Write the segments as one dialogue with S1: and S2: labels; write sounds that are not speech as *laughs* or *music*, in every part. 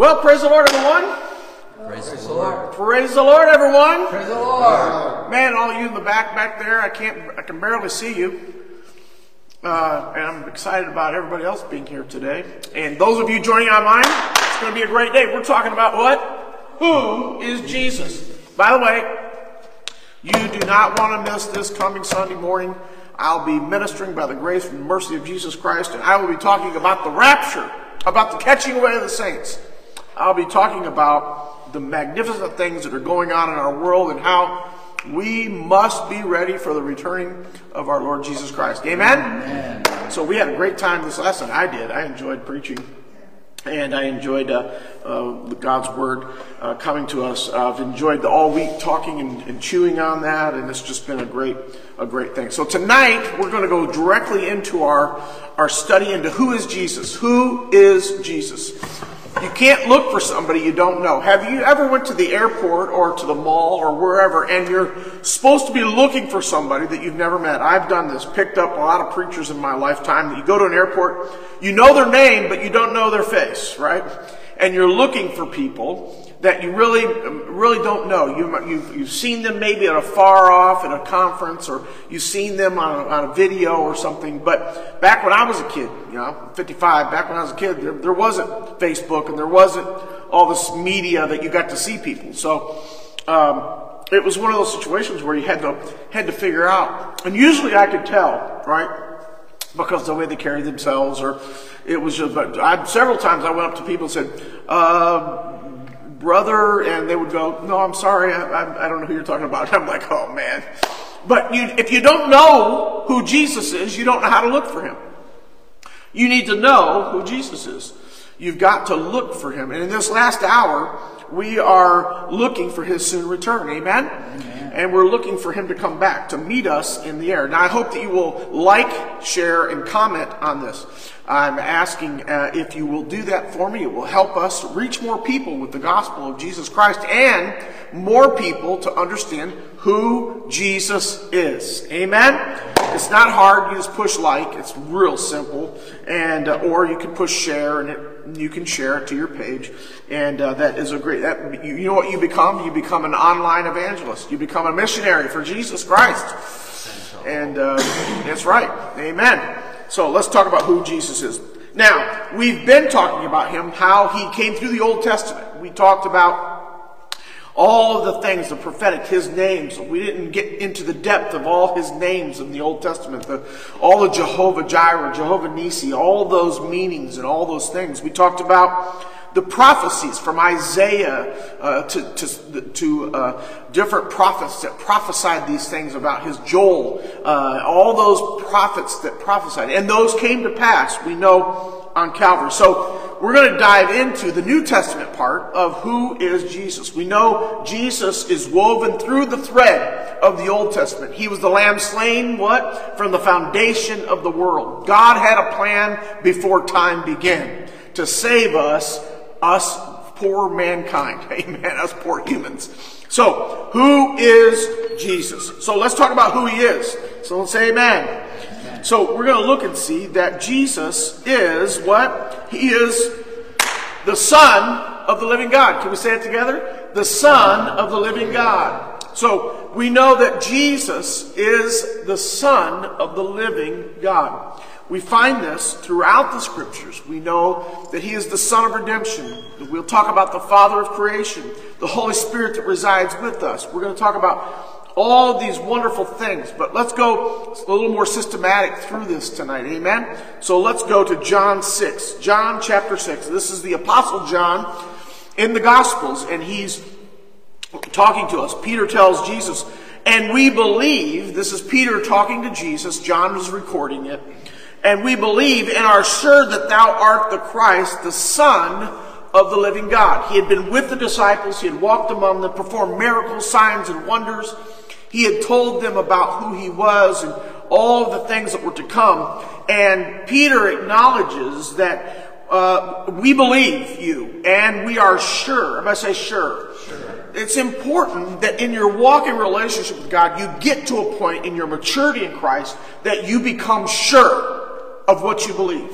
S1: Well, praise the Lord, everyone.
S2: Praise, the Lord.
S1: Praise the Lord, everyone.
S2: Praise the Lord.
S1: Man, all you in the back back there, I can't, I can barely see you. Uh, and I'm excited about everybody else being here today. And those of you joining online, it's going to be a great day. We're talking about what? Who is Jesus? By the way, you do not want to miss this coming Sunday morning. I'll be ministering by the grace and mercy of Jesus Christ, and I will be talking about the rapture, about the catching away of the saints. I'll be talking about the magnificent things that are going on in our world and how we must be ready for the returning of our Lord Jesus Christ. Amen? Amen. So we had a great time this lesson. I did. I enjoyed preaching. And I enjoyed uh, uh, God's word uh, coming to us. I've enjoyed the all week talking and, and, chewing on that, and it's just been a great, a great thing. So tonight we're going to go directly into our our study into who is Jesus. Who is Jesus? You can't look for somebody you don't know. Have you ever went to the airport or to the mall or wherever and you're supposed to be looking for somebody that you've never met? I've done this, picked up a lot of preachers in my lifetime you go to an airport, you know their name, but you don't know their face, right? And you're looking for people that you really, really don't know. You, you've, you've seen them maybe at a far off at a conference, or you've seen them on a, on a video or something. But back when I was a kid, you know, 55, back when I was a kid, there, there wasn't Facebook and there wasn't all this media that you got to see people. So, um, it was one of those situations where you had to had to figure out, and usually I could tell, right, because the way they carried themselves, or it was just. But I, several times I went up to people and said, uh, brother, and they would go, no, I'm sorry, I, I, I don't know who you're talking about. *laughs* I'm like, oh man. But you, if you don't know who Jesus is, you don't know how to look for him. You need to know who Jesus is. You've got to look for him. And in this last hour, we are looking for his soon return. Amen? Amen? And we're looking for him to come back to meet us in the air. Now, I hope that you will like, share, and comment on this. I'm asking uh, if you will do that for me. It will help us reach more people with the gospel of Jesus Christ and more people to understand who Jesus is. Amen? It's not hard. You just push like. It's real simple. And, uh, or you can push share and it, you can share it to your page. And uh, that is a great, that, you, you know what you become? You become an online evangelist. You become a missionary for Jesus Christ. And uh, that's right. Amen. So let's talk about who Jesus is. Now, we've been talking about him, how he came through the Old Testament. We talked about all of the things, the prophetic, his names. We didn't get into the depth of all his names in the Old Testament, the, all the Jehovah Jireh, Jehovah Nisi, all those meanings and all those things. We talked about the prophecies from Isaiah uh, to, to, to uh, different prophets that prophesied these things about his Joel, uh, all those prophets that prophesied. And those came to pass, we know, on Calvary. So we're going to dive into the New Testament part of who is Jesus. We know Jesus is woven through the thread of the Old Testament. He was the lamb slain, what? From the foundation of the world. God had a plan before time began to save us us poor mankind. *laughs* Amen. Us poor humans. So, who is Jesus? So, let's talk about who he is. So, let's say amen. So, we're going to look and see that Jesus is what? He is the Son of the living God. Can we say it together? The Son of the living God. So, we know that Jesus is the Son of the living God. We find this throughout the scriptures. We know that He is the Son of redemption. We'll talk about the Father of creation, the Holy Spirit that resides with us. We're going to talk about all these wonderful things, but let's go a little more systematic through this tonight. Amen? So let's go to John 6. John chapter 6. This is the Apostle John in the Gospels, and he's talking to us. Peter tells Jesus, and we believe, this is Peter talking to Jesus, John was recording it. And we believe and are sure that thou art the Christ, the Son of the living God. He had been with the disciples, he had walked among them, performed miracles, signs, and wonders. He had told them about who he was and all the things that were to come. And Peter acknowledges that uh, we believe you and we are sure. If I say sure, sure, it's important that in your walk in relationship with God, you get to a point in your maturity in Christ that you become sure of what you believe.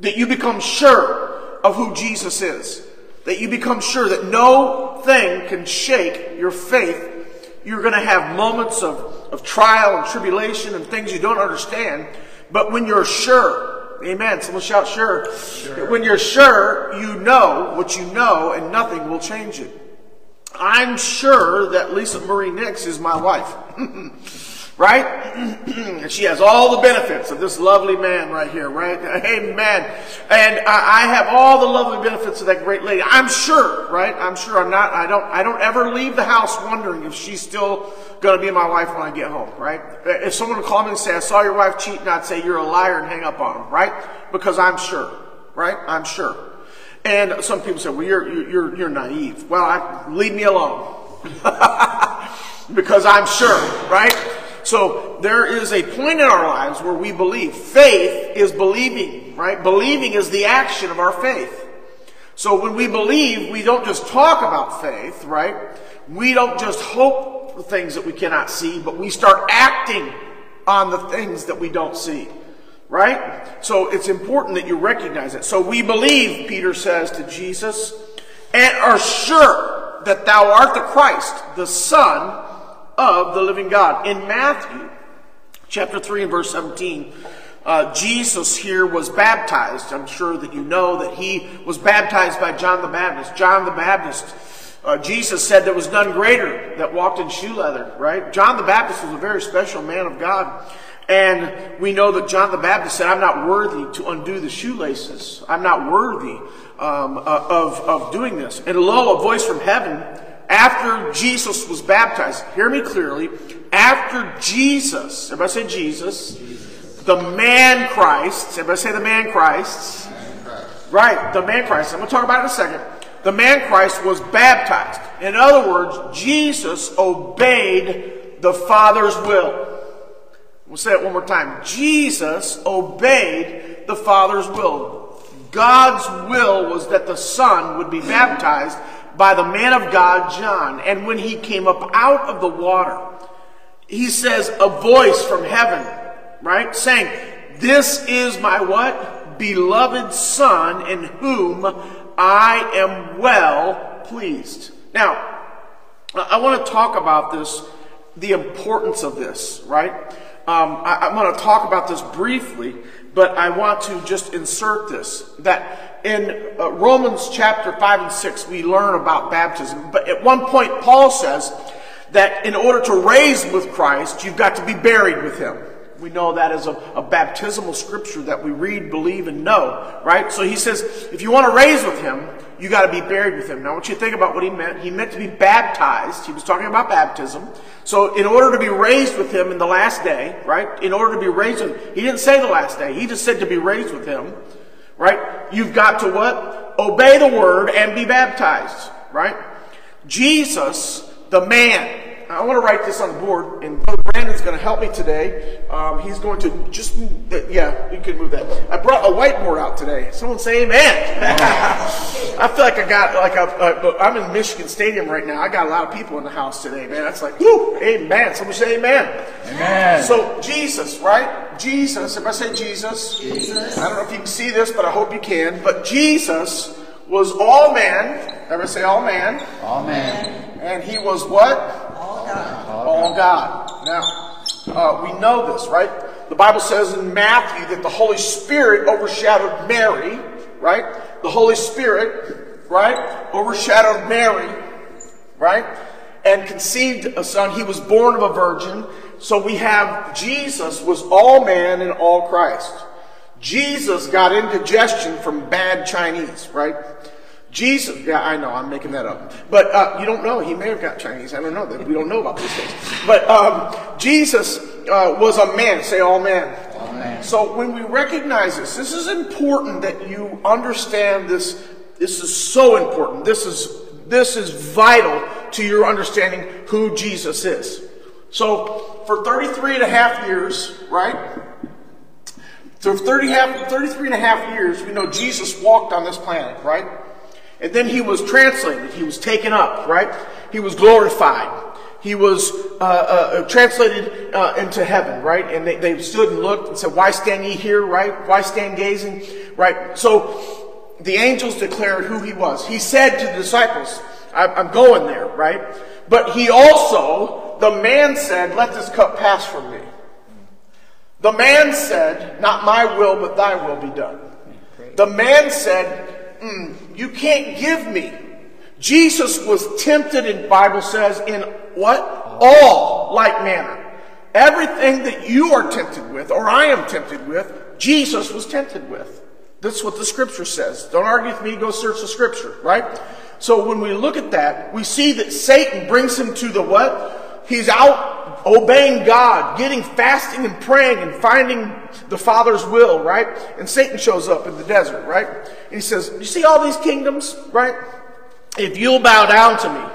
S1: That you become sure of who Jesus is. that you become sure that no thing can shake your faith. You're going to have moments of, of trial and tribulation and things you don't understand. But when you're sure, amen, someone shout sure. sure. When you're sure, you know what you know and nothing will change it. I'm sure that Lisa Marie Nix is my wife. *laughs* right? *clears throat* and she has all the benefits of this lovely man right here, right? Amen. And I have all the lovely benefits of that great lady. I'm sure, right? I'm sure I'm not, I don't, I don't ever leave the house wondering if she's still going to be my wife when I get home, right? If someone would call me and say, I saw your wife cheating, I'd say, you're a liar and hang up on them, right? Because I'm sure, right? I'm sure. And some people say, well, you're, you're, you're naive. Well, I, leave me alone. *laughs* because I'm sure, right? So there is a point in our lives where we believe. Faith is believing, right? Believing is the action of our faith. So when we believe, we don't just talk about faith, right? We don't just hope for things that we cannot see, but we start acting on the things that we don't see. Right? So it's important that you recognize it. So we believe, Peter says to Jesus, and are sure that thou art the Christ, the Son of the living God. In Matthew chapter 3 and verse 17, uh, Jesus here was baptized. I'm sure that you know that he was baptized by John the Baptist. John the Baptist, uh, Jesus said there was none greater that walked in shoe leather, right? John the Baptist was a very special man of God. And we know that John the Baptist said, I'm not worthy to undo the shoelaces. I'm not worthy um, uh, of, of doing this. And lo, a voice from heaven after Jesus was baptized, hear me clearly, after Jesus, everybody say Jesus, the man Christ, everybody say the man Christ, right, the man Christ, I'm going to talk about it in a second. The man Christ was baptized. In other words, Jesus obeyed the Father's will. We'll say it one more time. Jesus obeyed the Father's will. God's will was that the Son would be baptized by the man of God, John. And when he came up out of the water, he says, a voice from heaven, right? Saying, This is my what? Beloved Son, in whom I am well pleased. Now, I want to talk about this, the importance of this, right? Um, I, am going to talk about this briefly, but I want to just insert this that in uh, Romans chapter 5 and 6, we learn about baptism. But at one point, Paul says that in order to raise with Christ, you've got to be buried with him. We know that as a, a, baptismal scripture that we read, believe, and know, right? So he says, if you want to raise with him, you got to be buried with him. Now, I want you to think about what he meant. He meant to be baptized. He was talking about baptism. So, in order to be raised with him in the last day, right? In order to be raised with him, he didn't say the last day. He just said to be raised with him right? You've got to what? Obey the word and be baptized, right? Jesus, the man, I want to write this on the board, and Brother Brandon's going to help me today. Um, he's going to just, yeah, you can move that. I brought a whiteboard out today. Someone say amen. *laughs* I feel like I got, like, a, am in Michigan Stadium right now. I got a lot of people in the house today, man. That's like, whoo, amen. Someone say amen.
S2: Amen.
S1: So, Jesus, right? Jesus, if I say Jesus, Jesus, I don't know if you can see this, but I hope you can, but Jesus was all man. Ever say all man?
S2: All man.
S1: And he was what? All God. Now, uh, we know this, right? The Bible says in Matthew that the Holy Spirit overshadowed Mary, right? The Holy Spirit, right, overshadowed Mary, right? And conceived a son. He was born of a virgin. So we have Jesus was all man and all Christ. Jesus got indigestion from bad Chinese, right? Jesus, yeah, I know, I'm making that up. But uh, you don't know. He may have got Chinese. I don't know. We don't know about these things. But um, Jesus uh, was a man. Say all man.
S2: all man.
S1: So when we recognize this, this is important that you understand this. This is so important. This is, this is vital to your understanding who Jesus is. So for 33 and a half years, right? So 30 half, 33 and a half years, we know Jesus walked on this planet, right? And then he was translated. He was taken up, right? He was glorified. He was uh, uh, translated uh, into heaven, right? And they, they stood and looked and said, Why stand ye here, right? Why stand gazing, right? So the angels declared who he was. He said to the disciples, I'm going there, right? But he also, the man said, Let this cup pass from me. The man said, Not my will, but thy will be done. The man said, mm, You can't give me. Jesus was tempted, and Bible says, in what? All like manner. Everything that you are tempted with, or I am tempted with, Jesus was tempted with. That's what the scripture says. Don't argue with me, go search the scripture, right? So when we look at that, we see that Satan brings him to the what? He's out obeying God, getting fasting and praying and finding the Father's will, right? And Satan shows up in the desert, right? And he says, You see all these kingdoms, right? If you'll bow down to me.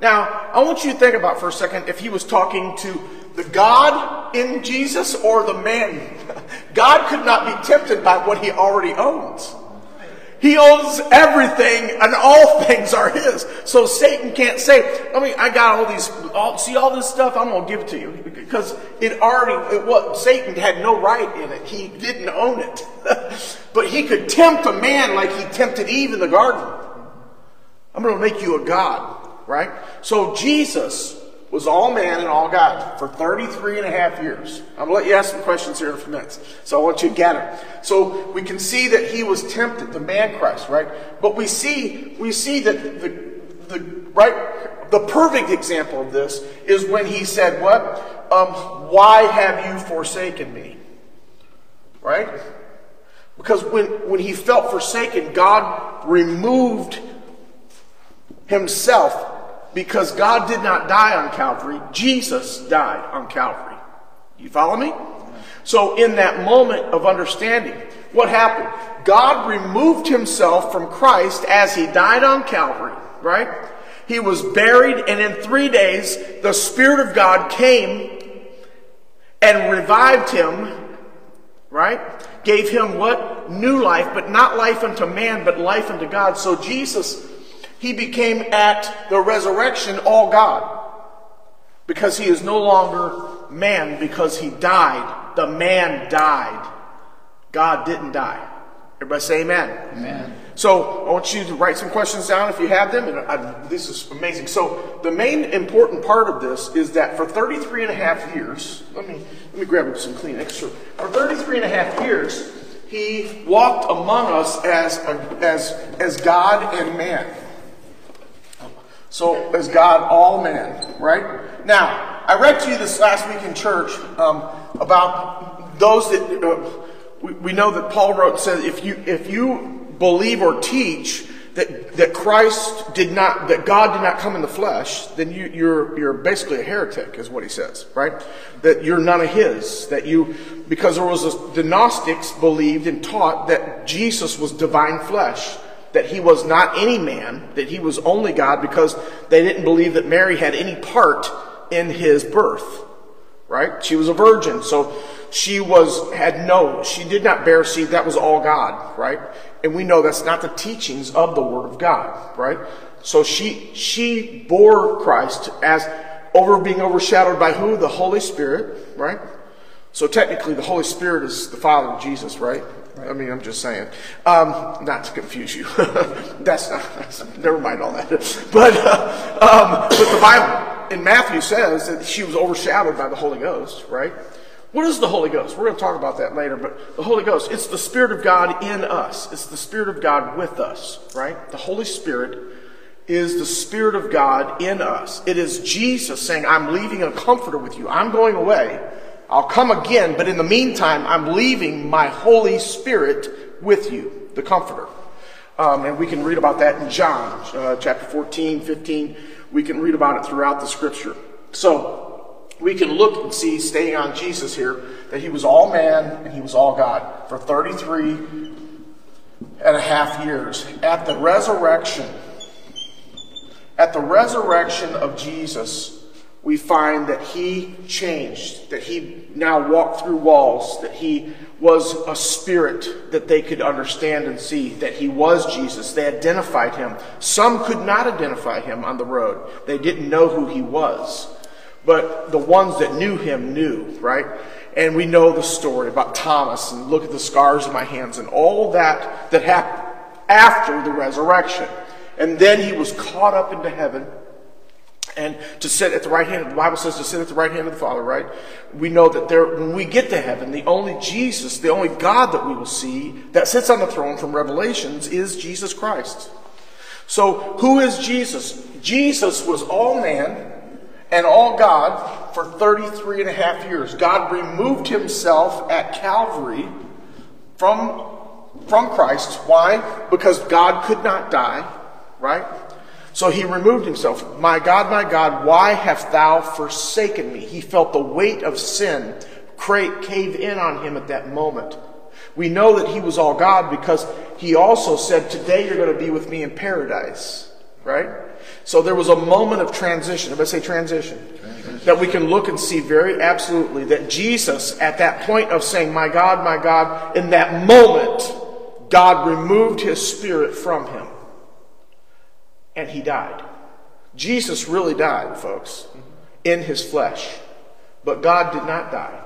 S1: Now, I want you to think about for a second if he was talking to the God in Jesus or the man. *laughs* God could not be tempted by what he already owns. He owns everything and all *laughs* things are his. So Satan can't say, I mean, I got all these, all, see all this stuff, I'm going to give it to you. Because it already, it, what, Satan had no right in it. He didn't own it. *laughs* but he could tempt a man like he tempted Eve in the garden. I'm going to make you a God, right? So Jesus was all man and all God for 33 and a half years. I'm going to let you ask some questions here in a few minutes. So I want you to get it. So we can see that he was tempted, the man Christ, right? But we see, we see that the, the, right, the perfect example of this is when he said, what? Um, why have you forsaken me? Right? Because when, when he felt forsaken, God removed himself because God did not die on Calvary, Jesus died on Calvary. You follow me? So, in that moment of understanding, what happened? God removed himself from Christ as he died on Calvary, right? He was buried, and in three days, the Spirit of God came and revived him, right? Gave him what? New life, but not life unto man, but life unto God. So, Jesus he became at the resurrection all God. Because he is no longer man, because he died. The man died. God didn't die. Everybody say amen.
S2: Amen.
S1: So I want you to write some questions down if you have them. And I, this is amazing. So the main important part of this is that for 33 and a half years, let me, let me grab some Kleenex. Sure. For 33 and a half years, he walked among us as, as, as God and man. So is God all man, right? Now, I read to you this last week in church um, about those that uh, we, we, know that Paul wrote said if you if you believe or teach that that Christ did not that God did not come in the flesh, then you, you're you're basically a heretic, is what he says, right? That you're none of his. That you because there was a, the Gnostics believed and taught that Jesus was divine flesh that he was not any man, that he was only God because they didn't believe that Mary had any part in his birth. Right? She was a virgin, so she was had no, she did not bear seed, that was all God, right? And we know that's not the teachings of the Word of God, right? So she she bore Christ as over being overshadowed by who? The Holy Spirit, right? So technically the Holy Spirit is the Father of Jesus, right? I mean, I'm just saying. Um, not to confuse you. *laughs* that's not, that's, never mind all that. But, uh, um, but the Bible in Matthew says that she was overshadowed by the Holy Ghost, right? What is the Holy Ghost? We're going to talk about that later, but the Holy Ghost, it's the Spirit of God in us. It's the Spirit of God with us, right? The Holy Spirit is the Spirit of God in us. It is Jesus saying, I'm leaving a comforter with you. I'm going away I'll come again, but in the meantime, I'm leaving my Holy Spirit with you, the Comforter. Um, and we can read about that in John uh, chapter 14, 15. We can read about it throughout the scripture. So we can look and see, staying on Jesus here, that he was all man and he was all God for 33 and a half years. At the resurrection, at the resurrection of Jesus, we find that he changed, that he now walked through walls, that he was a spirit that they could understand and see, that he was Jesus. They identified him. Some could not identify him on the road, they didn't know who he was. But the ones that knew him knew, right? And we know the story about Thomas and look at the scars in my hands and all that that happened after the resurrection. And then he was caught up into heaven and to sit at the right hand. The Bible says to sit at the right hand of the Father, right? We know that there, when we get to heaven, the only Jesus, the only God that we will see that sits on the throne from Revelations is Jesus Christ. So, who is Jesus? Jesus was all man and all God for 33 and a half years. God removed himself at Calvary from, from Christ. Why? Because God could not die, right? So he removed himself. My God, my God, why hast thou forsaken me? He felt the weight of sin cave in on him at that moment. We know that he was all God because he also said, Today you're going to be with me in paradise. Right? So there was a moment of transition. If I say transition, transition, that we can look and see very absolutely that Jesus, at that point of saying, My God, my God, in that moment, God removed his spirit from him. And he died. Jesus really died, folks, in his flesh. But God did not die.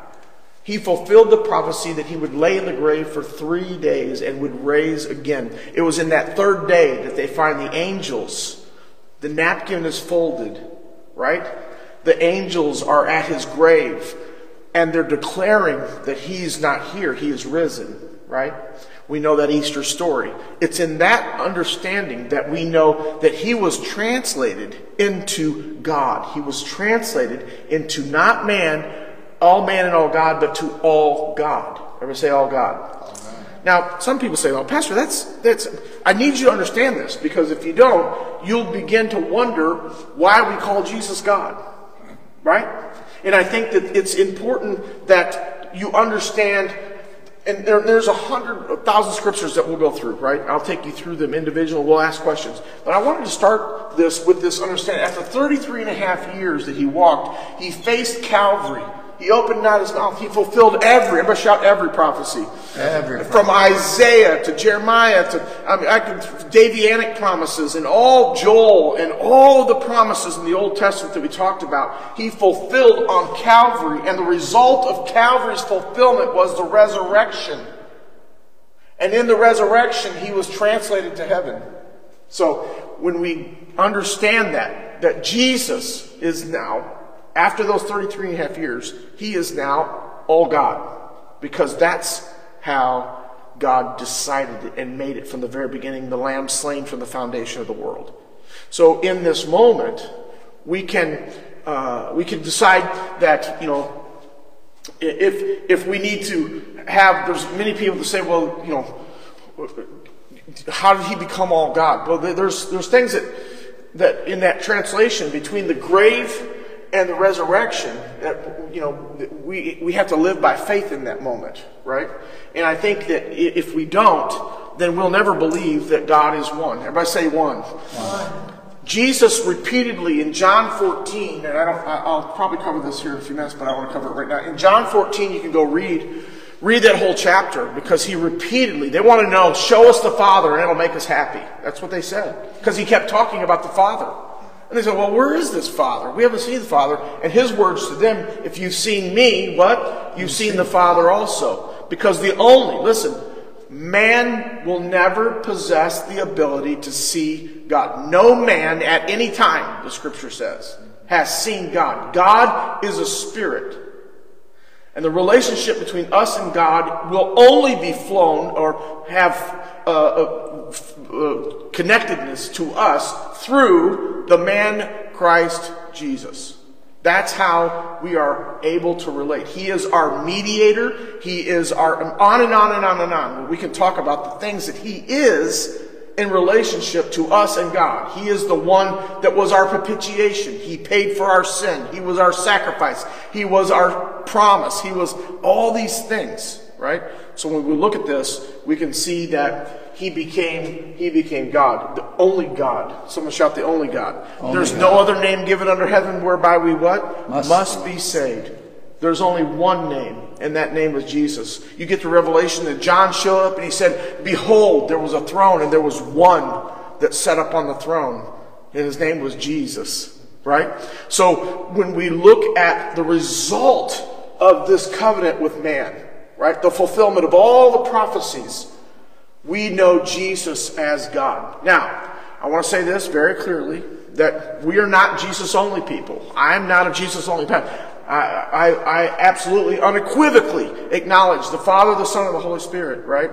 S1: He fulfilled the prophecy that he would lay in the grave for three days and would raise again. It was in that third day that they find the angels. The napkin is folded, right? The angels are at his grave and they're declaring that he's not here, he is risen, right? We know that Easter story. It's in that understanding that we know that he was translated into God. He was translated into not man, all man and all God, but to all God. Ever say all God? Now, some people say, "Well, Pastor, that's that's." I need you to understand this because if you don't, you'll begin to wonder why we call Jesus God, right? And I think that it's important that you understand. And there, there's a hundred, thousand scriptures that we'll go through, right? I'll take you through them individually. We'll ask questions. But I wanted to start this with this understanding. After 33 and a half years that he walked, he faced Calvary. He opened not his mouth. He fulfilled every, everybody shout every prophecy.
S2: Every
S1: From Isaiah to Jeremiah to I mean, I could, Davianic promises and all Joel and all the promises in the Old Testament that we talked about, he fulfilled on Calvary. And the result of Calvary's fulfillment was the resurrection. And in the resurrection, he was translated to heaven. So when we understand that, that Jesus is now after those 33 and a half years, he is now all God. Because that's how God decided and made it from the very beginning, the lamb slain from the foundation of the world. So in this moment, we can, uh, we can decide that, you know, if, if we need to have, there's many people that say, well, you know, how did he become all God? Well, there's, there's things that, that in that translation between the grave and the resurrection that you know we we have to live by faith in that moment right? And i think that if we don't then we'll never believe that god is one. Everybody say one, one. jesus repeatedly in john 14 and i don't i'll probably cover this here in a few minutes but i want to cover it right now. In john 14 you can go read read that whole chapter because he repeatedly they want to know show us the father and it'll make us happy. That's what they said because he kept talking about the father and they said, Well, where is this Father? We haven't seen the Father. And his words to them, if you've seen me, what? You've seen the Father also. Because the only, listen, man will never possess the ability to see God. No man at any time, the scripture says, has seen God. God is a spirit. And the relationship between us and God will only be flown or have uh, uh, connectedness to us through the man Christ Jesus. That's how we are able to relate. He is our mediator. He is our, on and on and on and on. We can talk about the things that He is in relationship to us and God. He is the one that was our propitiation. He paid for our sin. He was our sacrifice. He was our promise. He was all these things, right? So when we look at this, we can see that he became he became God, the only God. Someone shout the only God. Only There's God. no other name given under heaven whereby we what
S2: must,
S1: must be saved. There's only one name, and that name is Jesus. You get the revelation that John showed up and he said, "Behold, there was a throne, and there was one that sat up on the throne, and his name was Jesus." Right. So when we look at the result of this covenant with man, right, the fulfillment of all the prophecies We know Jesus as God. Now, I want to say this very clearly that we are not Jesus only people. I am not a Jesus only pastor. I, I, I absolutely, unequivocally acknowledge the Father, the Son, and the Holy Spirit, right?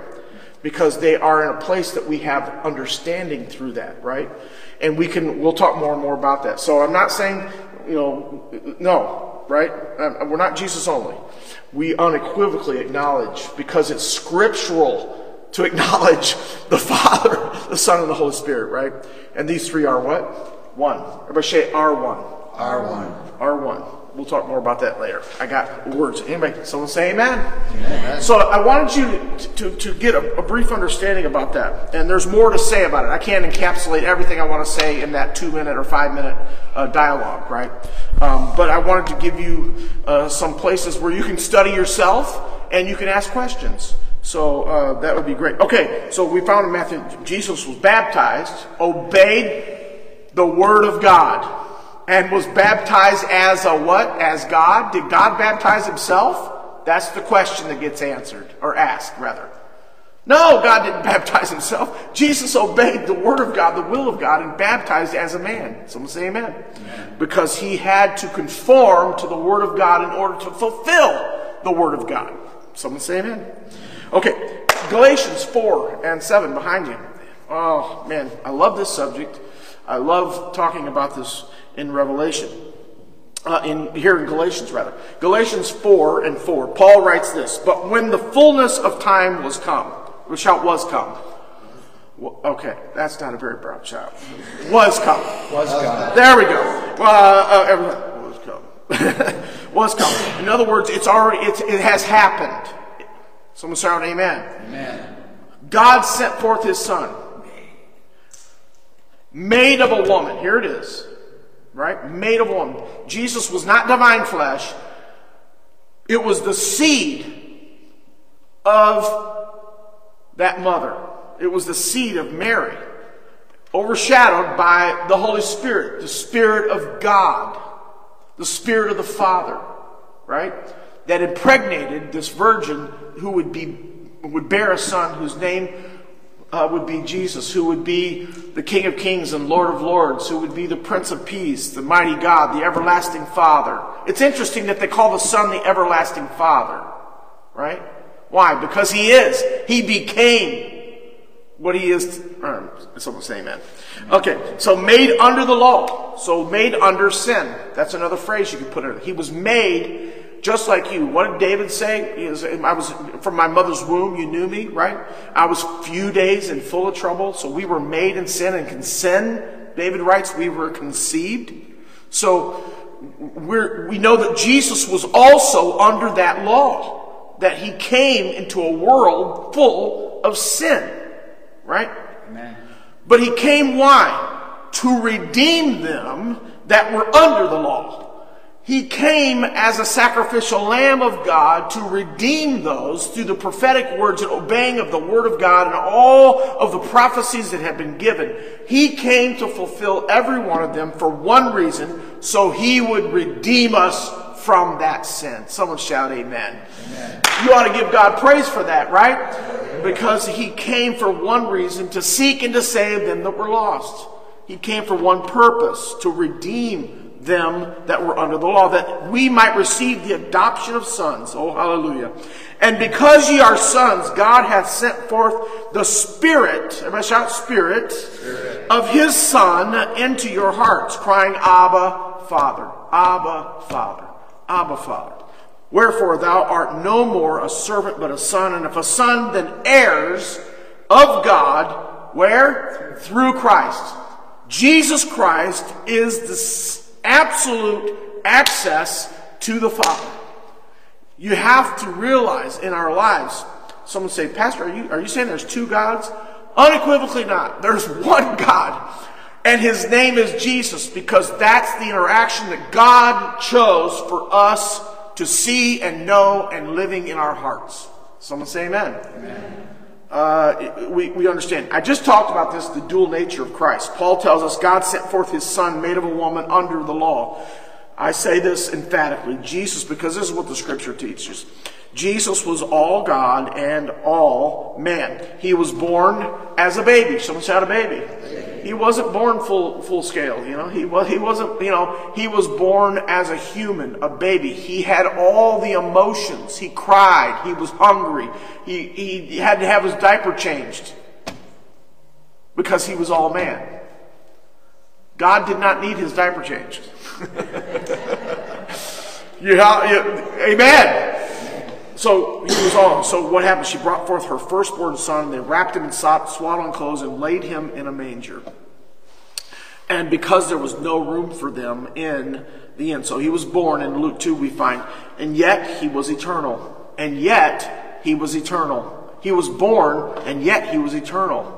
S1: Because they are in a place that we have understanding through that, right? And we can, we'll talk more and more about that. So I'm not saying, you know, no, right? Um, We're not Jesus only. We unequivocally acknowledge, because it's scriptural to acknowledge the Father, the Son, and the Holy Spirit, right? And these three are what? One. Everybody say
S2: R1.
S1: R1. R1. We'll talk more about that later. I got words. Anybody? Someone say amen. So I wanted you to, to, to get a, a brief understanding about that. And there's more to say about it. I can't encapsulate everything I want to say in that two minute or five minute uh, dialogue, right? Um, but I wanted to give you uh, some places where you can study yourself and you can ask questions. So uh, that would be great. Okay, so we found in Matthew, Jesus was baptized, obeyed the word of God, and was baptized as a what? As God? Did God baptize himself? That's the question that gets answered, or asked, rather. No, God didn't *laughs* baptize himself. Jesus obeyed the word of God, the will of God, and baptized as a man. Someone say amen. Because he had to conform to the word of God in order to fulfill the word of God. Someone say amen. Okay, Galatians 4 and 7 behind you. Oh, man, I love this subject. I love talking about this in Revelation. Uh, in here in Galatians, rather. Galatians 4 and 4. Paul writes this But when the fullness of time was come, the shout was come. Well, okay, that's not a very proud shout. Was come.
S2: Was God.
S1: There we go. Well, uh, everyone was come. *laughs* was come. In other words, it's already it's, it has happened. Someone shout amen.
S2: Amen.
S1: God sent forth his son, made of a woman. Here it is, right? Made of a woman. Jesus was not divine flesh, it was the seed of that mother. It was the seed of Mary, overshadowed by the Holy Spirit, the Spirit of God, the Spirit of the Father, right? That impregnated this virgin who would be would bear a son whose name uh, would be Jesus, who would be the King of Kings and Lord of Lords, who would be the Prince of Peace, the mighty God, the everlasting Father. It's interesting that they call the Son the everlasting Father, right? Why? Because He is. He became what He is. Um, someone say amen. Okay, so made under the law. So made under sin. That's another phrase you could put in. He was made just like you. What did David say? He was, I was from my mother's womb, you knew me, right? I was few days and full of trouble. So we were made in sin and can sin. David writes, we were conceived. So we're, we know that Jesus was also under that law, that he came into a world full of sin, right?
S2: Amen.
S1: But he came why? To redeem them that were under the law. He came as a sacrificial lamb of God to redeem those through the prophetic words and obeying of the word of God and all of the prophecies that had been given. He came to fulfill every one of them for one reason, so he would redeem us from that sin. Someone shout amen.
S2: Amen.
S1: You ought to give God praise for that, right? Because he came for one reason to seek and to save them that were lost. He came for one purpose to redeem them that were under the law, that we might receive the adoption of sons. Oh, hallelujah. And because ye are sons, God hath sent forth the Spirit, everybody shout Spirit, of His Son into your hearts, crying, Abba, Father, Abba, Father, Abba, Father. Wherefore thou art no more a servant, but a son, and if a son, then heirs of God, where? Through Christ. Jesus Christ is the absolute access to the Father. You have to realize in our lives, someone say, Pastor, are you, are you saying there's two gods? Unequivocally not. There's *laughs* one God. And his name is Jesus because that's the interaction that God chose for us to see and know and living in our hearts. Someone say amen. Uh, we, we understand. I just talked about this, the dual nature of Christ. Paul tells us God sent forth his son, made of a woman under the law. I say this emphatically Jesus, because this is what the scripture teaches. Jesus was all God and all man. He was born as a baby. Someone shout a baby. He wasn't born full full scale, you know. He was he wasn't, you know, he was born as a human, a baby. He had all the emotions. He cried, he was hungry. He he had to have his diaper changed because he was all man. God did not need his diaper changed. *laughs* yeah, yeah, amen. So he was on. So what happened? She brought forth her firstborn son. And they wrapped him in swaddling clothes and laid him in a manger. And because there was no room for them in the inn, so he was born in Luke 2, we find, and yet he was eternal. And yet he was eternal. He was born, and yet he was eternal.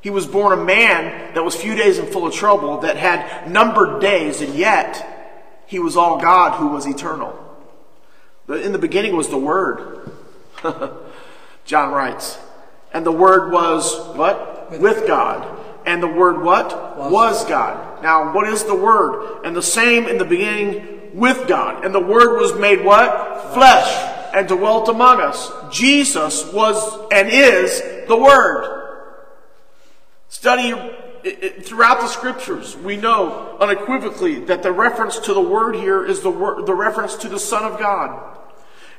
S1: He was born a man that was few days and full of trouble, that had numbered days, and yet he was all God who was eternal. In the beginning was the Word. *laughs* John writes. And the Word was what? With God. And the Word what? Was God. Now, what is the Word? And the same in the beginning with God. And the Word was made what? Flesh. And dwelt among us. Jesus was and is the Word. Study throughout the scriptures, we know unequivocally that the reference to the word here is the word, the reference to the Son of God.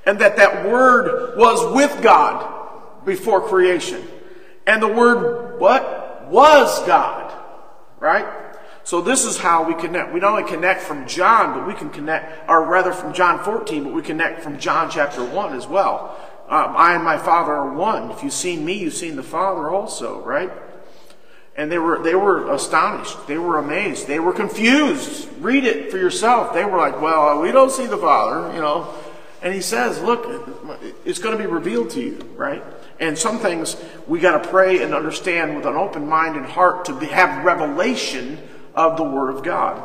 S1: And that that word was with God before creation. And the word, what? Was God. Right? So this is how we connect. We not only connect from John, but we can connect, or rather from John 14, but we connect from John chapter 1 as well. Um, I and my Father are one. If you've seen me, you've seen the Father also, right? And they were, they were astonished. They were amazed. They were confused. Read it for yourself. They were like, well, we don't see the Father, you know. And he says, look, it's going to be revealed to you, right? And some things we got to pray and understand with an open mind and heart to have revelation of the Word of God.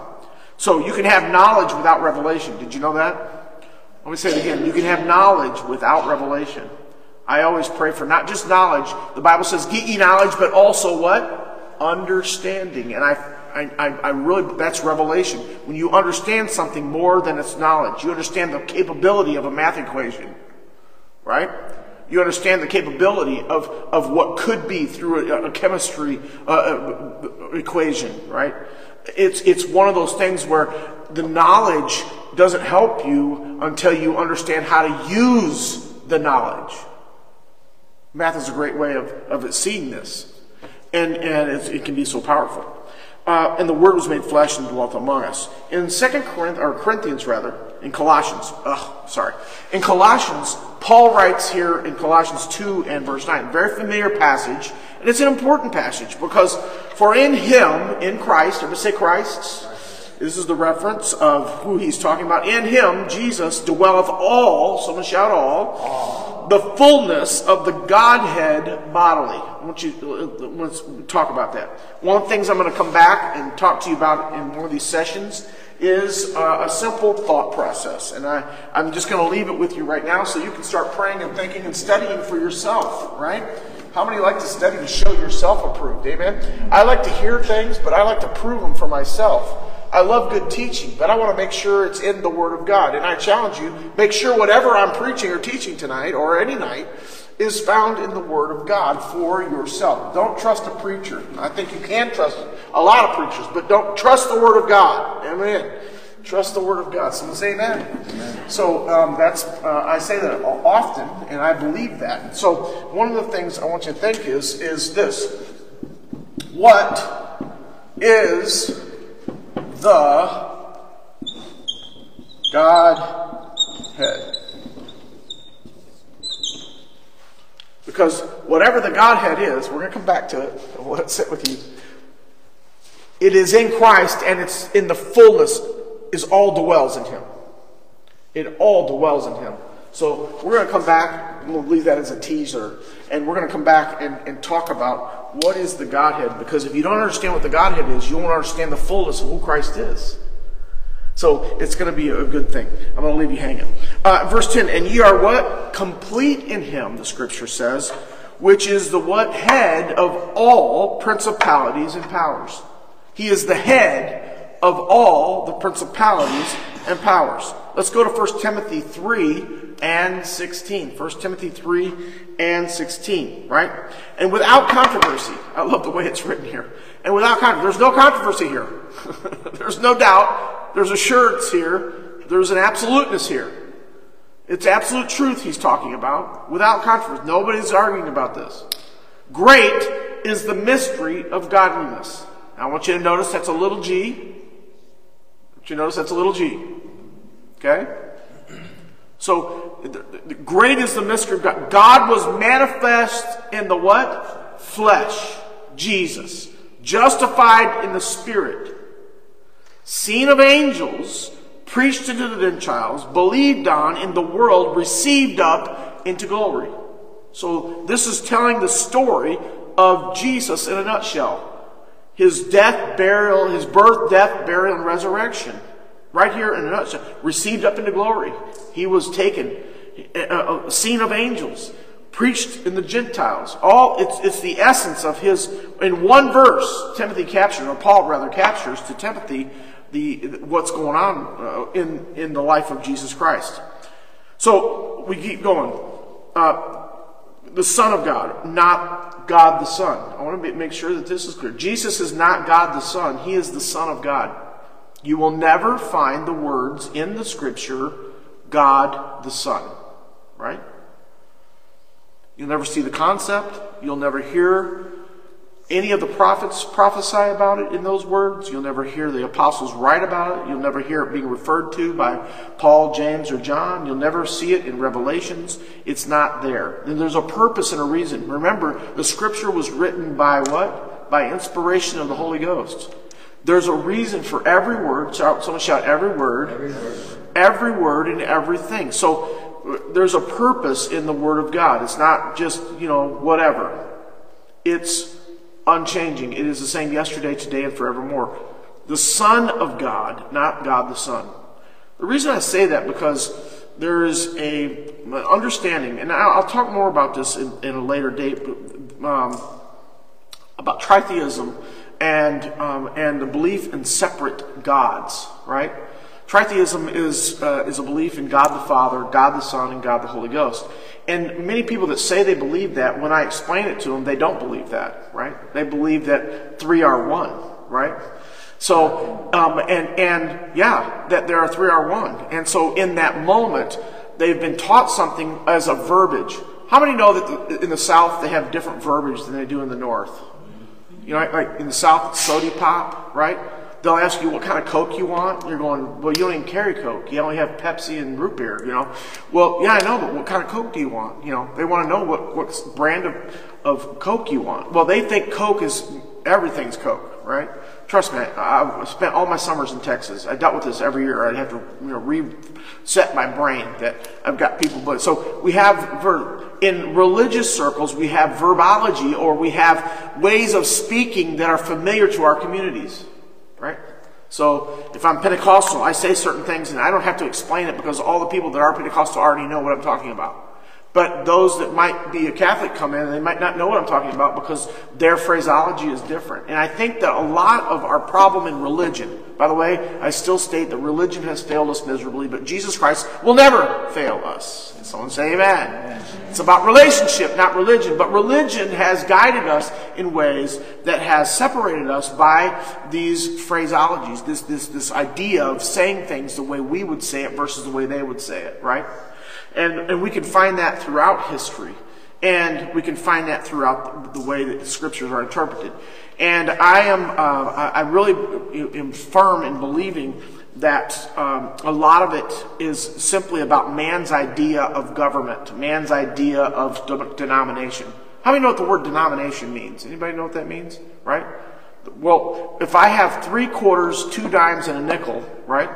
S1: So you can have knowledge without revelation. Did you know that? Let me say it again. You can have knowledge without revelation. I always pray for not just knowledge. The Bible says, get ye knowledge, but also what? Understanding. And I I, I, really, that's revelation. When you understand something more than its knowledge, you understand the capability of a math equation, right? You understand the capability of, of what could be through a, a chemistry uh, uh, equation, right? It's, it's one of those things where the knowledge doesn't help you until you understand how to use the knowledge. Math is a great way of, of seeing this, and, and it can be so powerful. Uh, and the Word was made flesh and dwelt among us. In Second Corinth, or Corinthians rather, in Colossians, ugh, sorry. In Colossians, Paul writes here in Colossians 2 and verse 9, very familiar passage, and it's an important passage because for in him, in Christ, ever say Christ? This is the reference of who he's talking about. In him, Jesus, dwelleth all, someone shout all, all the fullness of the Godhead bodily. I want you, let's talk about that. One of the things I'm going to come back and talk to you about in one of these sessions is uh, a simple thought process. And I, I'm just going to leave it with you right now so you can start praying and thinking and studying for yourself, right? How many like to study to show yourself approved? Amen? I like to hear things, but I like to prove them for myself. I love good teaching, but I want to make sure it's in the Word of God. And I challenge you, make sure whatever I'm preaching or teaching tonight or any night is found in the Word of God for yourself. Don't trust a preacher. I think you can trust a lot of preachers, but don't trust the Word of God. Amen. Trust the Word of God. Someone say amen. amen. So um, that's uh, I say that often, and I believe that. So one of the things I want you to think is is this: What is the Godhead. Because whatever the Godhead is, we're going to come back to it. It sit with you. It is in Christ and it's in the fullness, is all dwells in Him. It all dwells in Him. So we're going to come back, we'll leave that as a teaser, and we're going to come back and, and talk about what is the Godhead. Because if you don't understand what the Godhead is, you won't understand the fullness of who Christ is. So it's going to be a good thing. I'm going to leave you hanging. Uh, verse 10, and ye are what? Complete in him, the scripture says, which is the what? Head of all principalities and powers. He is the head of all the principalities and powers. Let's go to 1 Timothy 3 and 16. 1 Timothy 3 and 16, right? And without controversy, I love the way it's written here. And without controversy, there's no controversy here. *laughs* there's no doubt. There's assurance here. There's an absoluteness here. It's absolute truth he's talking about, without controversy. Nobody's arguing about this. Great is the mystery of godliness. Now, I want you to notice that's a little g. Want you notice that's a little g. Okay? So, great is the mystery of God. God was manifest in the what? Flesh. Jesus. Justified in the Spirit. Seen of angels. Preached to the Gentiles. Believed on in the world. Received up into glory. So, this is telling the story of Jesus in a nutshell. His death, burial, his birth, death, burial, and resurrection. Right here in a nutshell. Received up into glory. He was taken, a, seen of angels, preached in the Gentiles. All it's, it's the essence of his. In one verse, Timothy captures, or Paul rather captures to Timothy the what's going on uh, in in the life of Jesus Christ. So we keep going. Uh, the Son of God, not God the Son. I want to make sure that this is clear. Jesus is not God the Son, He is the Son of God. You will never find the words in the Scripture, God the Son, right? You'll never see the concept. You'll never hear any of the prophets prophesy about it in those words. You'll never hear the apostles write about it. You'll never hear it being referred to by Paul, James, or John. You'll never see it in Revelations. It's not there. And there's a purpose and a reason. Remember, the scripture was written by what? By inspiration of the Holy Ghost. There's a reason for every word. Someone shout every word. Every word. Every word and everything. So there's a purpose in the Word of God. It's not just, you know, whatever. It's unchanging. It is the same yesterday, today, and forevermore. The Son of God, not God the Son. The reason I say that because there is a understanding, and I'll talk more about this in, in a later date, um, about tritheism and um, and the belief in separate gods, right? Tritheism is uh, is a belief in God the Father, God the Son, and God the Holy Ghost. And many people that say they believe that, when I explain it to them, they don't believe that, right? They believe that three are one, right? So, um, and, and yeah, that there are three are one. And so in that moment, they've been taught something as a verbiage. How many know that the, in the South they have different verbiage than they do in the North? You know, like in the South, it's sody pop, right? They'll ask you what kind of Coke you want. You're going, well, you don't even carry Coke. You only have Pepsi and root beer, you know. Well, yeah, I know, but what kind of Coke do you want? You know, they want to know what, what brand of, of Coke you want. Well, they think Coke is, everything's Coke, right? Trust me, I, have spent all my summers in Texas. I dealt with this every year. I'd have to, you know, reset my brain that I've got people, but so we have, in religious circles, we have verbology or we have ways of speaking that are familiar to our communities? So if I'm Pentecostal, I say certain things and I don't have to explain it because all the people that are Pentecostal already know what I'm talking about. But those that might be a Catholic come in and they might not know what I'm talking about because their phraseology is different. And I think that a lot of our problem in religion, by the way, I still state that religion has failed us miserably, but Jesus Christ will never fail us. And someone say amen. amen. It's about relationship, not religion. But religion has guided us in ways that has separated us by these phraseologies, this, this, this idea of saying things the way we would say it versus the way they would say it, right? And, and we can find that throughout history. And we can find that throughout the way that the scriptures are interpreted. And I am, uh, I really am firm in believing that um, a lot of it is simply about man's idea of government, man's idea of de- denomination. How many know what the word denomination means? Anybody know what that means? Right? Well, if I have three quarters, two dimes, and a nickel, right?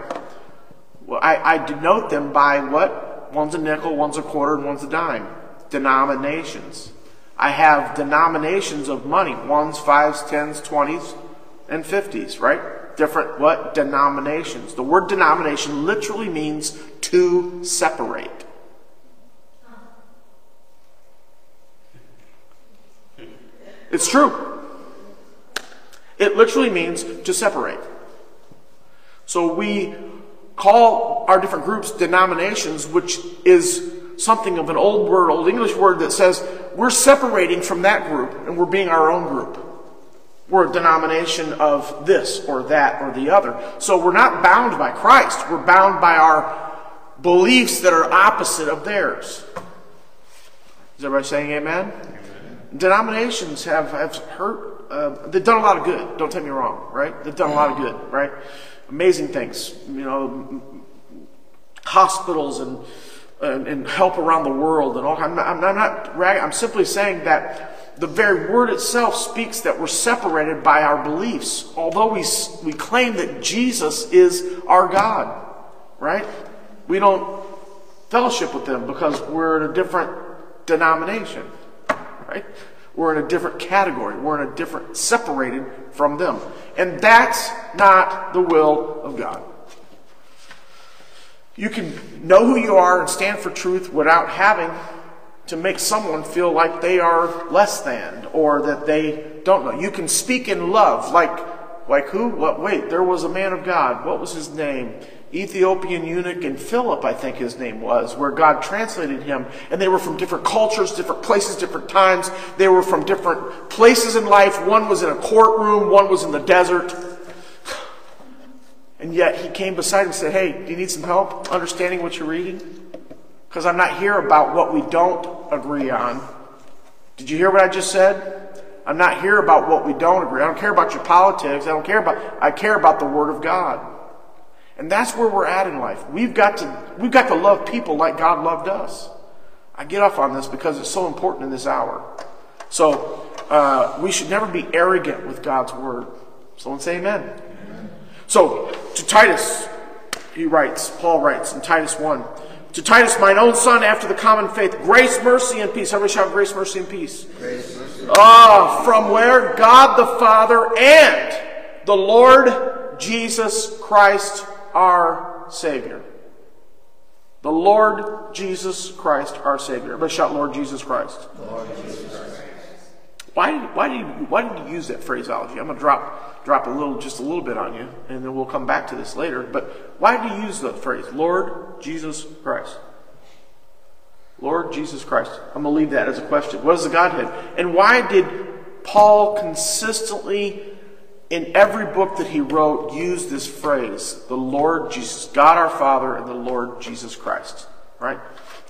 S1: Well, I, I denote them by what? One's a nickel, one's a quarter, and one's a dime. Denominations. I have denominations of money. One's fives, tens, twenties, and fifties, right? Different what? Denominations. The word denomination literally means to separate. It's true. It literally means to separate. So we call our different groups denominations, which is something of an old word, old English word that says we're separating from that group and we're being our own group. We're a denomination of this or that or the other. So we're not bound by Christ. We're bound by our beliefs that are opposite of theirs. Is everybody saying amen? amen. Denominations have, have hurt, uh, they've done a lot of good. Don't take me wrong, right? They've done a lot of good, right? Amazing things. You know, hospitals and, and, and help around the world and all. I'm not, I'm not ragging. I'm simply saying that the very word itself speaks that we're separated by our beliefs. Although we, we claim that Jesus is our God, right? We don't fellowship with them because we're in a different denomination, right? We're in a different category. We're in a different, separated from them. And that's not the will of God. You can know who you are and stand for truth without having to make someone feel like they are less than or that they don't know. You can speak in love, like, like who? What? Wait, there was a man of God. What was his name? Ethiopian eunuch and Philip, I think his name was, where God translated him. And they were from different cultures, different places, different times. They were from different places in life. One was in a courtroom, one was in the desert. And yet he came beside him and said, Hey, do you need some help understanding what you're reading? Because I'm not here about what we don't agree on. Did you hear what I just said? I'm not here about what we don't agree. I don't care about your politics. I don't care about I care about the word of God. And that's where we're at in life. We've got to we've got to love people like God loved us. I get off on this because it's so important in this hour. So uh, we should never be arrogant with God's word. Someone say amen. amen. So to Titus, he writes, Paul writes in Titus 1. To Titus, mine own son, after the common faith, grace, mercy, and peace. Everybody shout grace, mercy, and peace. Grace, mercy, ah, from where God the Father and the Lord Jesus Christ, our Savior. The Lord Jesus Christ, our Savior. Everybody shout, Lord Jesus Christ. Lord Jesus Christ. Why, why, did you, why did you use that phraseology? I'm going to drop, drop a little, just a little bit on you, and then we'll come back to this later. But why do you use the phrase, Lord Jesus Christ? Lord Jesus Christ. I'm going to leave that as a question. What is the Godhead? And why did Paul consistently, in every book that he wrote, use this phrase, the Lord Jesus, God our Father, and the Lord Jesus Christ? Right?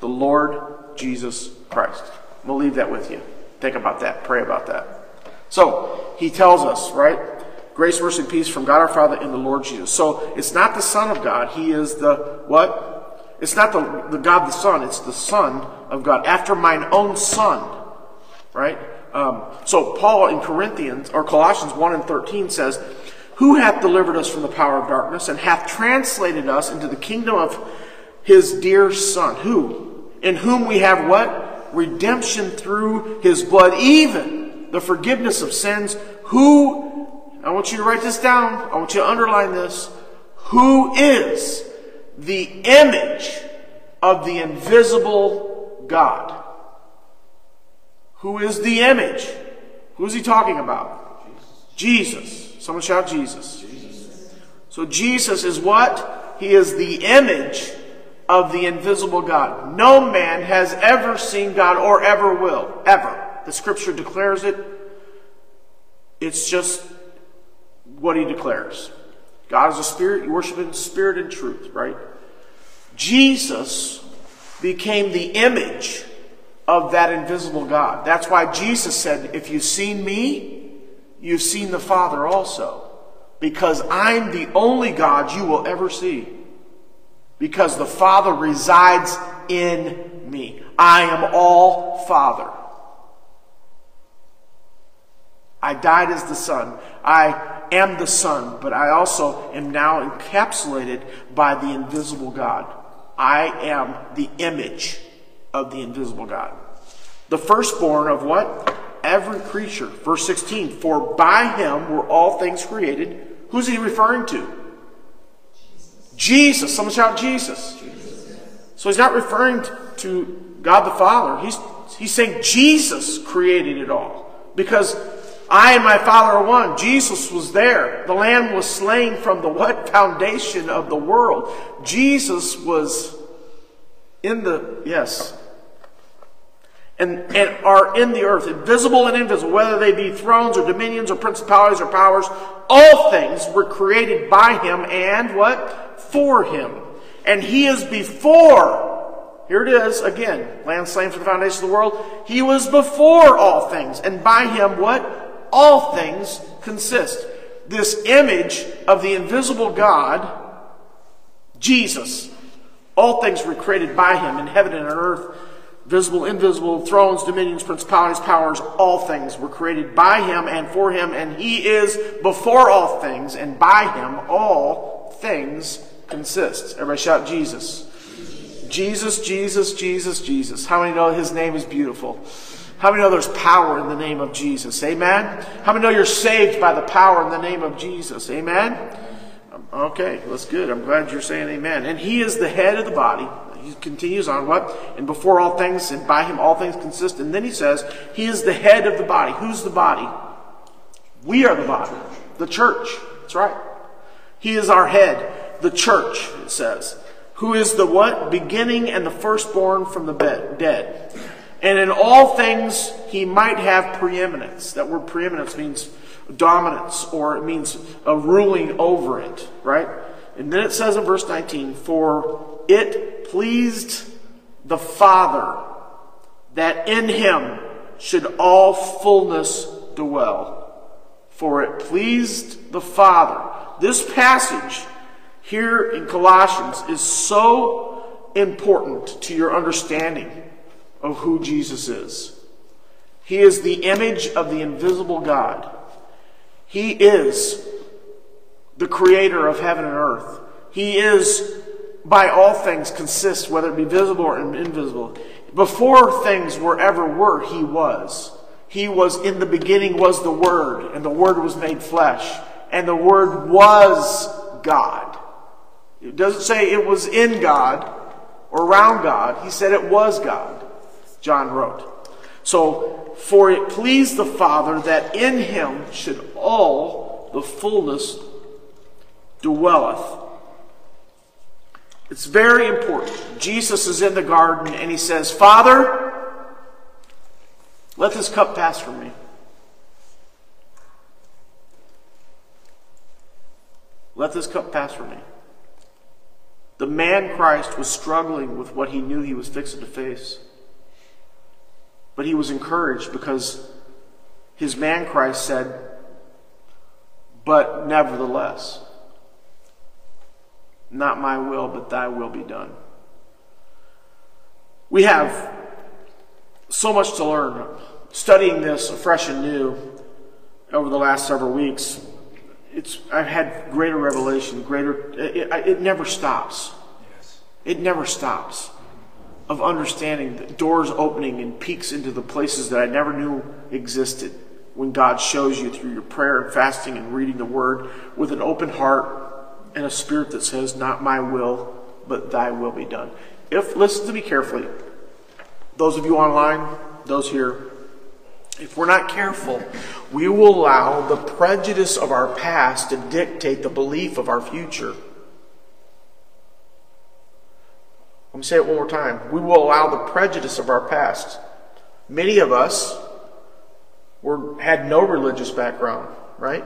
S1: The Lord Jesus Christ. We'll leave that with you. Think about that. Pray about that. So, he tells us, right? Grace, mercy, peace from God our Father and the Lord Jesus. So, it's not the Son of God. He is the what? It's not the, the God the Son. It's the Son of God. After mine own Son. Right? Um, so, Paul in Corinthians, or Colossians 1 and 13 says, Who hath delivered us from the power of darkness and hath translated us into the kingdom of his dear Son? Who? In whom we have what? redemption through his blood, even the forgiveness of sins, who, I want you to write this down, I want you to underline this, who is the image of the invisible God. Who is the image? Who is he talking about? Jesus. Jesus. Someone shout Jesus. Jesus. So Jesus is what? He is the image of the invisible God. No man has ever seen God or ever will. Ever. The scripture declares it. It's just what he declares. God is a spirit. You worship in spirit and truth, right? Jesus became the image of that invisible God. That's why Jesus said, If you've seen me, you've seen the Father also. Because I'm the only God you will ever see because the Father resides in me. I am all Father. I died as the Son. I am the Son, but I also am now encapsulated by the invisible God. I am the image of the invisible God. The firstborn of what? Every creature. Verse 16. For by him were all things created. Who's he referring to? Jesus. Someone shout Jesus. So he's not referring to God the Father. He's, he's saying Jesus created it all. Because I and my Father are one. Jesus was there. The Lamb was slain from the what? *laughs* Foundation of the world. Jesus was in the, yes, and, and are in the earth, invisible and invisible, whether they be thrones or dominions or principalities or powers, all things were created by him and what? For him. And he is before, here it is again, land slain for the foundation of the world. He was before all things, and by him what? All things consist. This image of the invisible God, Jesus, all things were created by him in heaven and on earth visible, invisible, thrones, dominions, principalities, powers, all things were created by him and for him, and he is before all things, and by him all things consist. Everybody shout Jesus. Jesus, Jesus, Jesus, Jesus. How many know his name is beautiful? How many know there's power in the name of Jesus? Amen? How many know you're saved by the power in the name of Jesus? Amen? Okay, that's good. I'm glad you're saying amen. And he is the head of the body he continues on what? And before all things, and by him all things consist. And then he says, He is the head of the body. Who's the body? We are the body. The church. That's right. He is our head. The church, it says. Who is the what? Beginning and the firstborn from the bed, dead. And in all things he might have preeminence. That word preeminence means dominance or it means a ruling over it, right? And then it says in verse 19, For it pleased the Father that in him should all fullness dwell. For it pleased the Father. This passage here in Colossians is so important to your understanding of who Jesus is. He is the image of the invisible God. He is the creator of heaven and earth. He is, by all things, consists, whether it be visible or invisible. Before things were ever were, He was. He was in the beginning was the Word, and the Word was made flesh, and the Word was God. It doesn't say it was in God or around God. He said it was God, John wrote. So, for it pleased the Father that in him should all the fullness dwelleth. It's very important. Jesus is in the garden and he says, Father, let this cup pass from me. Let this cup pass from me. The man Christ was struggling with what he knew he was fixing to face. But he was encouraged because his man Christ said, But nevertheless. Not my will, but thy will be done. We have so much to learn. Studying this fresh and new over the last several weeks, it's, I've had greater revelation, greater, it, it, never stops. Yes. It never stops of understanding the doors opening and peeks into the places that I never knew existed when God shows you through your prayer and fasting and reading the Word with an open heart and a spirit that says, Not my will, but thy will be done. If, listen to me carefully, those of you online, those here, if we're not careful, we will allow the prejudice of our past to dictate the belief of our future. Let me say it one more time. We will allow the prejudice of our past. Many of us were, had no religious background, right?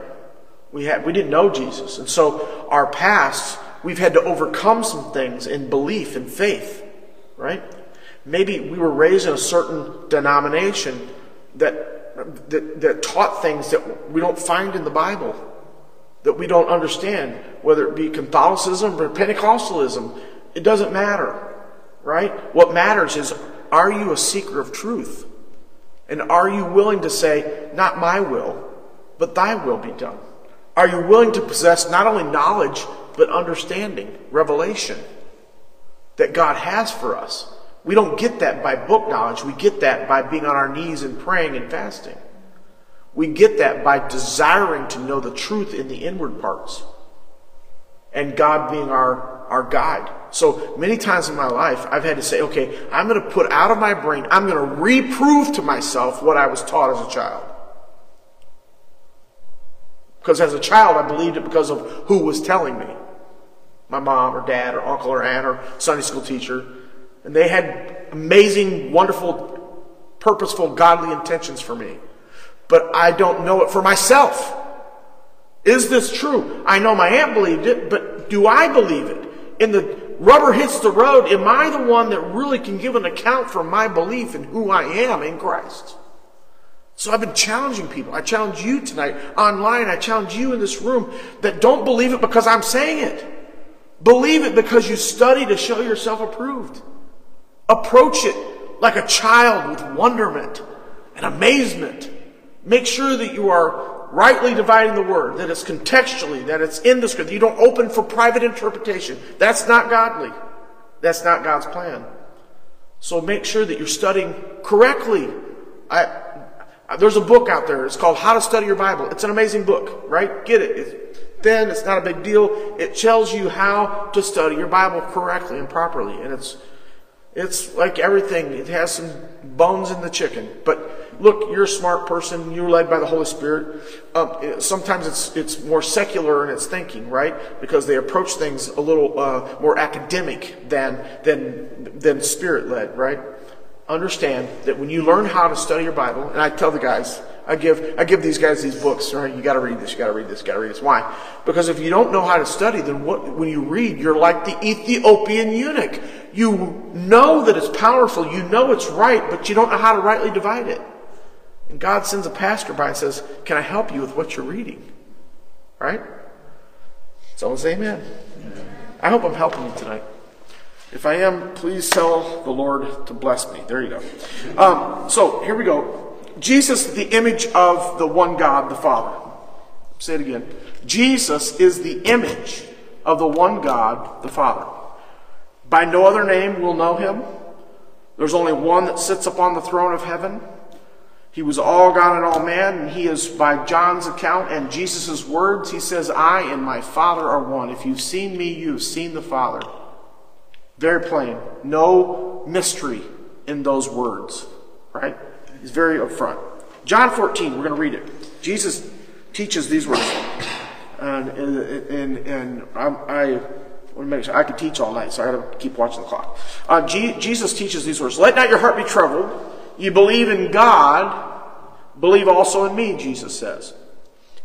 S1: We, had, we didn't know Jesus. And so our past, we've had to overcome some things in belief and faith, right? Maybe we were raised in a certain denomination that, that, that taught things that we don't find in the Bible, that we don't understand, whether it be Catholicism or Pentecostalism. It doesn't matter, right? What matters is are you a seeker of truth? And are you willing to say, not my will, but thy will be done? Are you willing to possess not only knowledge, but understanding, revelation that God has for us? We don't get that by book knowledge. We get that by being on our knees and praying and fasting. We get that by desiring to know the truth in the inward parts and God being our, our guide. So many times in my life, I've had to say, okay, I'm going to put out of my brain, I'm going to reprove to myself what I was taught as a child. Because as a child, I believed it because of who was telling me my mom or dad or uncle or aunt or Sunday school teacher. And they had amazing, wonderful, purposeful, godly intentions for me. But I don't know it for myself. Is this true? I know my aunt believed it, but do I believe it? In the rubber hits the road, am I the one that really can give an account for my belief in who I am in Christ? So I've been challenging people. I challenge you tonight online. I challenge you in this room that don't believe it because I'm saying it. Believe it because you study to show yourself approved. Approach it like a child with wonderment and amazement. Make sure that you are rightly dividing the word, that it's contextually, that it's in the script. You don't open for private interpretation. That's not godly. That's not God's plan. So make sure that you're studying correctly. I, there's a book out there. It's called How to Study Your Bible. It's an amazing book, right? Get it. It's thin. It's not a big deal. It tells you how to study your Bible correctly and properly. And it's, it's like everything. It has some bones in the chicken. But look, you're a smart person. You're led by the Holy Spirit. Um, sometimes it's, it's more secular in its thinking, right? Because they approach things a little uh, more academic than, than, than spirit led, right? Understand that when you learn how to study your Bible, and I tell the guys, I give, I give these guys these books, right? You gotta read this, you gotta read this, you gotta read this. Why? Because if you don't know how to study, then what, when you read, you're like the Ethiopian eunuch. You know that it's powerful, you know it's right, but you don't know how to rightly divide it. And God sends a pastor by and says, Can I help you with what you're reading? Right? Someone say amen. I hope I'm helping you tonight. If I am, please tell the Lord to bless me. There you go. Um, so here we go. Jesus, the image of the one God, the Father. Say it again. Jesus is the image of the one God, the Father. By no other name will know him. There's only one that sits upon the throne of heaven. He was all God and all man, and he is, by John's account and Jesus' words, he says, I and my Father are one. If you've seen me, you've seen the Father. Very plain. No mystery in those words, right? He's very upfront. John 14, we're going to read it. Jesus teaches these words. And, and, and I, I want to make sure I could teach all night, so I got to keep watching the clock. Uh, G, Jesus teaches these words Let not your heart be troubled. You believe in God, believe also in me, Jesus says.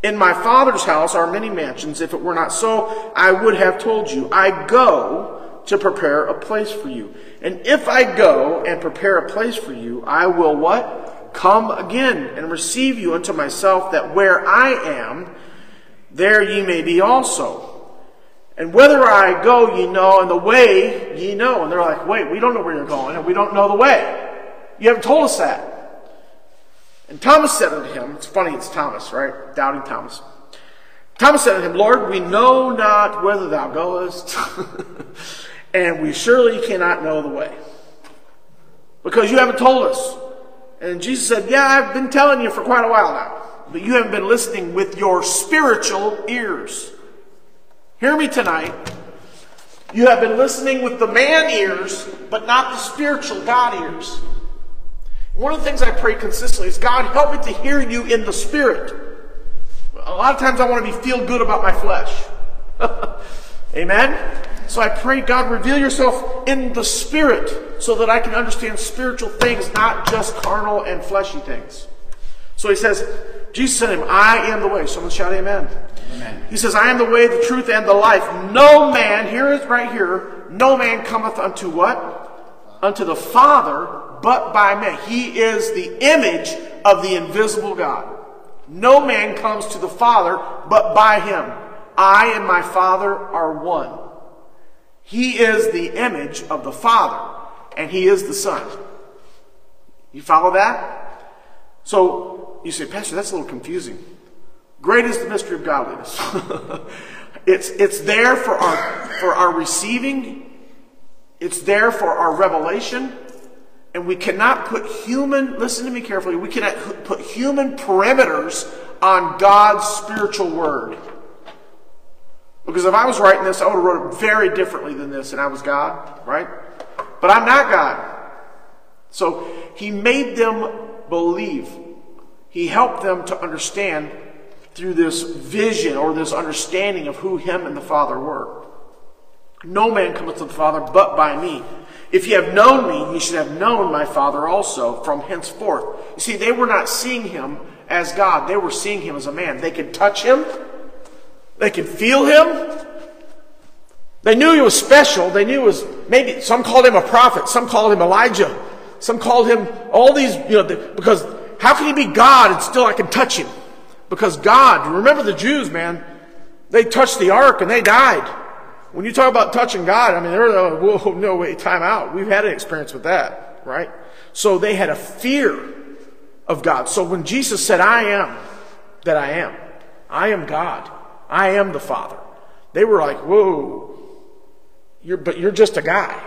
S1: In my Father's house are many mansions. If it were not so, I would have told you. I go to prepare a place for you. And if I go and prepare a place for you, I will what? Come again and receive you unto myself, that where I am, there ye may be also. And whither I go, ye know, and the way ye know. And they're like, wait, we don't know where you're going, and we don't know the way. You haven't told us that. And Thomas said unto him, it's funny, it's Thomas, right? Doubting Thomas. Thomas said unto him, Lord, we know not whither thou goest. *laughs* and we surely cannot know the way because you haven't told us. And Jesus said, Yeah, I've been telling you for quite a while now, but you haven't been listening with your spiritual ears. Hear me tonight. You have been listening with the man ears, but not the spiritual God ears. One of the things I pray consistently is God, help me to hear you in the spirit. A lot of times I want to be feel good about my flesh. *laughs* Amen? So I pray, God, reveal yourself in the Spirit so that I can understand spiritual things, not just carnal and fleshy things. So he says, Jesus said to him, I am the way. Someone shout amen. amen. He says, I am the way, the truth, and the life. No man, here is right here, no man cometh unto what? Unto the Father, but by me. He is the image of the invisible God. No man comes to the Father but by him. I and my Father are one. He is the image of the Father, and He is the Son. You follow that? So you say, Pastor, that's a little confusing. Great is the mystery of godliness. *laughs* it's, it's there for our, for our receiving, it's there for our revelation, and we cannot put human, listen to me carefully, we cannot put human parameters on God's spiritual word. Because if I was writing this, I would have wrote it very differently than this, and I was God, right? But I'm not God. So he made them believe. He helped them to understand through this vision or this understanding of who him and the Father were. No man cometh to the Father but by me. If ye have known me, ye should have known my Father also from henceforth. You see, they were not seeing him as God, they were seeing him as a man. They could touch him, they could feel him. They knew he was special. They knew he was maybe some called him a prophet, some called him Elijah, some called him all these, you know, because how can he be God and still I can touch him? Because God, remember the Jews, man, they touched the ark and they died. When you talk about touching God, I mean, they're, uh, whoa, *laughs* no way, time out. We've had an experience with that, right? So they had a fear of God. So when Jesus said, I am that I am, I am God, I am the Father, they were like, whoa, you're, but you're just a guy,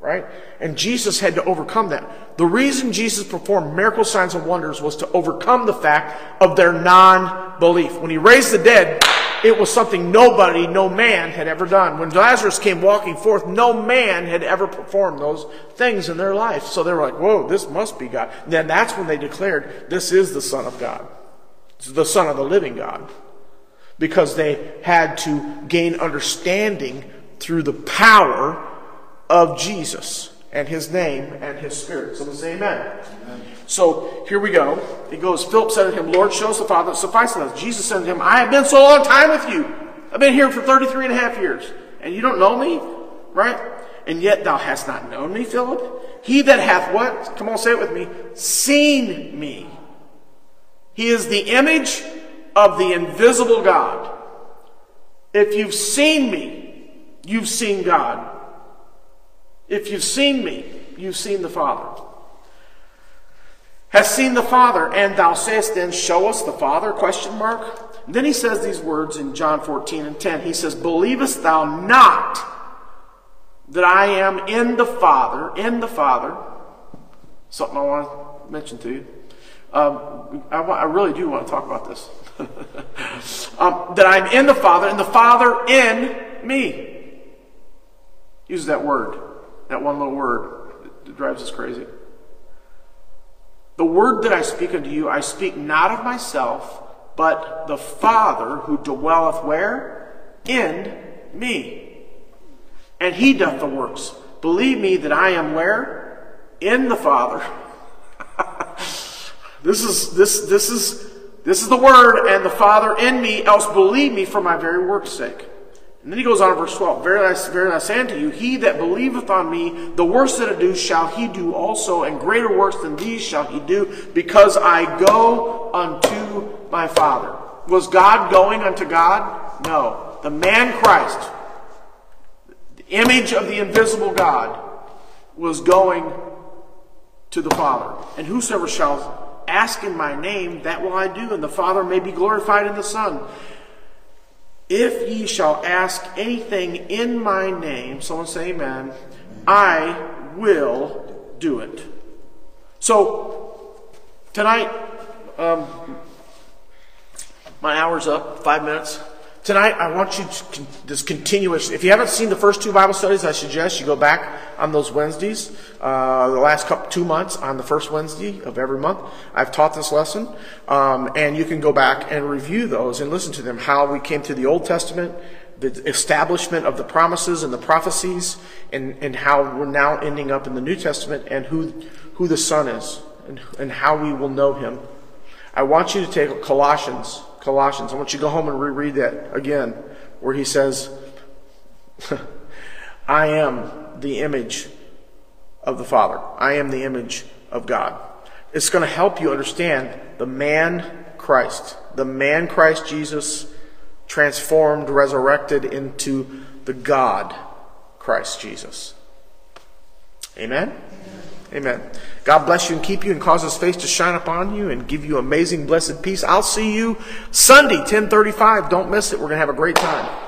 S1: right? And Jesus had to overcome that. The reason Jesus performed miracle signs and wonders was to overcome the fact of their non belief. When he raised the dead, it was something nobody, no man had ever done. When Lazarus came walking forth, no man had ever performed those things in their life. So they were like, whoa, this must be God. And then that's when they declared, this is the Son of God. It's the Son of the living God. Because they had to gain understanding through the power of Jesus and his name and his spirit. So let's say amen. amen. So here we go. It goes, Philip said to him, Lord, show us the Father, suffice us. Jesus said to him, I have been so long time with you. I've been here for 33 and a half years. And you don't know me? Right? And yet thou hast not known me, Philip? He that hath what? Come on, say it with me. Seen me. He is the image of the invisible God. If you've seen me, you've seen God. If you've seen me, you've seen the Father. Has seen the Father, and thou sayest then, Show us the Father? Question mark. And then he says these words in John 14 and 10. He says, Believest thou not that I am in the Father, in the Father? Something I want to mention to you. Um, I, I, really do want to talk about this. *laughs* um, that I'm in the Father, and the Father in me. Use that word. That one little word that drives us crazy. The word that I speak unto you, I speak not of myself, but the Father who dwelleth where? In me. And he doth the works. Believe me that I am where? In the Father. *laughs* this is this this is this is the word and the Father in me, else believe me for my very work's sake. And then he goes on in verse 12 Verily I, verily I say unto you, he that believeth on me, the works that I do shall he do also, and greater works than these shall he do, because I go unto my Father. Was God going unto God? No. The man Christ, the image of the invisible God, was going to the Father. And whosoever shall ask in my name, that will I do, and the Father may be glorified in the Son. If ye shall ask anything in my name, someone say amen, I will do it. So, tonight, um, my hour's up, five minutes. Tonight, I want you to this continuous. If you haven't seen the first two Bible studies, I suggest you go back on those Wednesdays. Uh, the last couple two months on the first Wednesday of every month, I've taught this lesson, um, and you can go back and review those and listen to them. How we came to the Old Testament, the establishment of the promises and the prophecies, and, and how we're now ending up in the New Testament, and who who the Son is, and, and how we will know Him. I want you to take Colossians Colossians. I want you to go home and reread that again, where he says, I am the image of the Father. I am the image of God. It's going to help you understand the man Christ, the man Christ Jesus transformed, resurrected into the God Christ Jesus. Amen? Amen. God bless you and keep you and cause his face to shine upon you and give you amazing blessed peace. I'll see you Sunday, 1035. Don't miss it. We're going to have a great time.